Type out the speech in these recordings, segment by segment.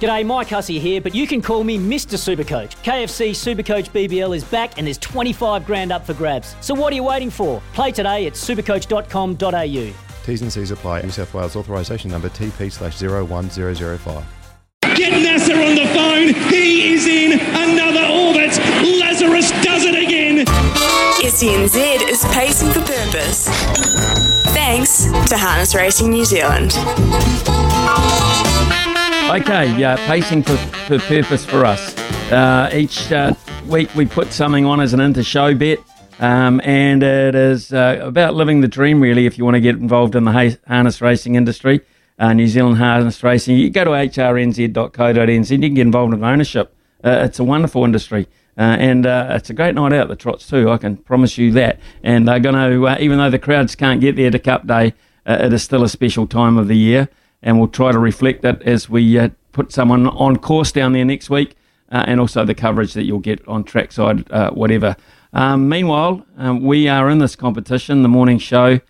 G'day, Mike Hussey here, but you can call me Mr. Supercoach. KFC Supercoach BBL is back and there's 25 grand up for grabs. So what are you waiting for? Play today at supercoach.com.au. T's and C's apply. New South Wales authorisation number TP slash 01005. Get Nasser on the phone. He is in another orbit. Lazarus does it again. SENZ is pacing for purpose. Thanks to Harness Racing New Zealand. Okay, pacing for, for purpose for us. Uh, each uh, week we put something on as an inter show bet, um, and it is uh, about living the dream, really, if you want to get involved in the harness racing industry, uh, New Zealand harness racing. You go to hrnz.co.nz, you can get involved in ownership. Uh, it's a wonderful industry. And it's a great night out, the trots too. I can promise you that. And they're going to, even though the crowds can't get there to Cup Day, it is still a special time of the year. And we'll try to reflect that as we uh, put someone on course down there next week, uh, and also the coverage that you'll get on trackside, uh, whatever. Um, meanwhile, um, we are in this competition, the morning show,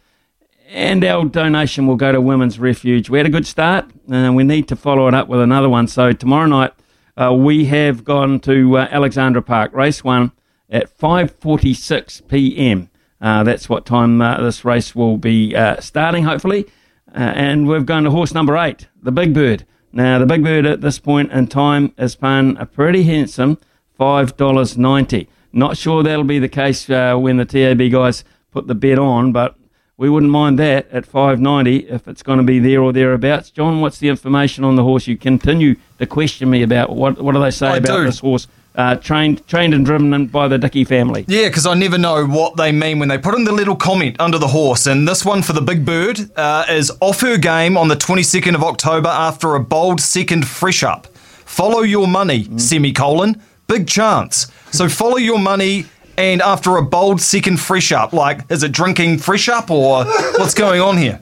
and our donation will go to Women's Refuge. We had a good start, and we need to follow it up with another one. So tomorrow night, uh, we have gone to uh, Alexandra Park, race one at 5:46 p.m. Uh, that's what time this race will be starting, hopefully. Uh, and we've gone to horse number eight, the Big Bird. Now, the Big Bird at this point in time is paying a pretty handsome $5.90. Not sure that'll be the case uh, when the TAB guys put the bet on, but we wouldn't mind that at 5.90 if it's going to be there or thereabouts. John, what's the information on the horse? You continue to question me about what what do they say I about do. this horse? Uh, trained, trained and driven by the Dickey family. Yeah, because I never know what they mean when they put in the little comment under the horse. And this one for the Big Bird uh, is off her game on the 22nd of October after a bold second fresh up. Follow your money, semicolon, big chance. So follow your money and after a bold second fresh up. Like, is it drinking fresh up or what's going on here?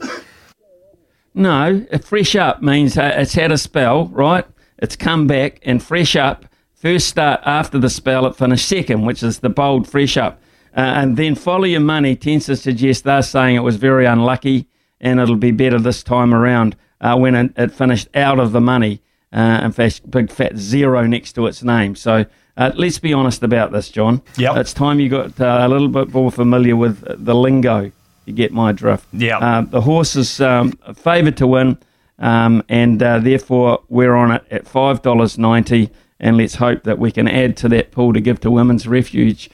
No, a fresh up means uh, it's had a spell, right? It's come back and fresh up. First start after the spell, it finished second, which is the bold fresh up. Uh, and then follow your money tends to suggest they're saying it was very unlucky and it'll be better this time around uh, when it, it finished out of the money. Uh, in fact, big fat zero next to its name. So uh, let's be honest about this, John. Yep. It's time you got uh, a little bit more familiar with the lingo. You get my drift. Yeah. Uh, the horse is um, favoured to win, um, and uh, therefore we're on it at five dollars ninety. And let's hope that we can add to that pool to give to Women's Refuge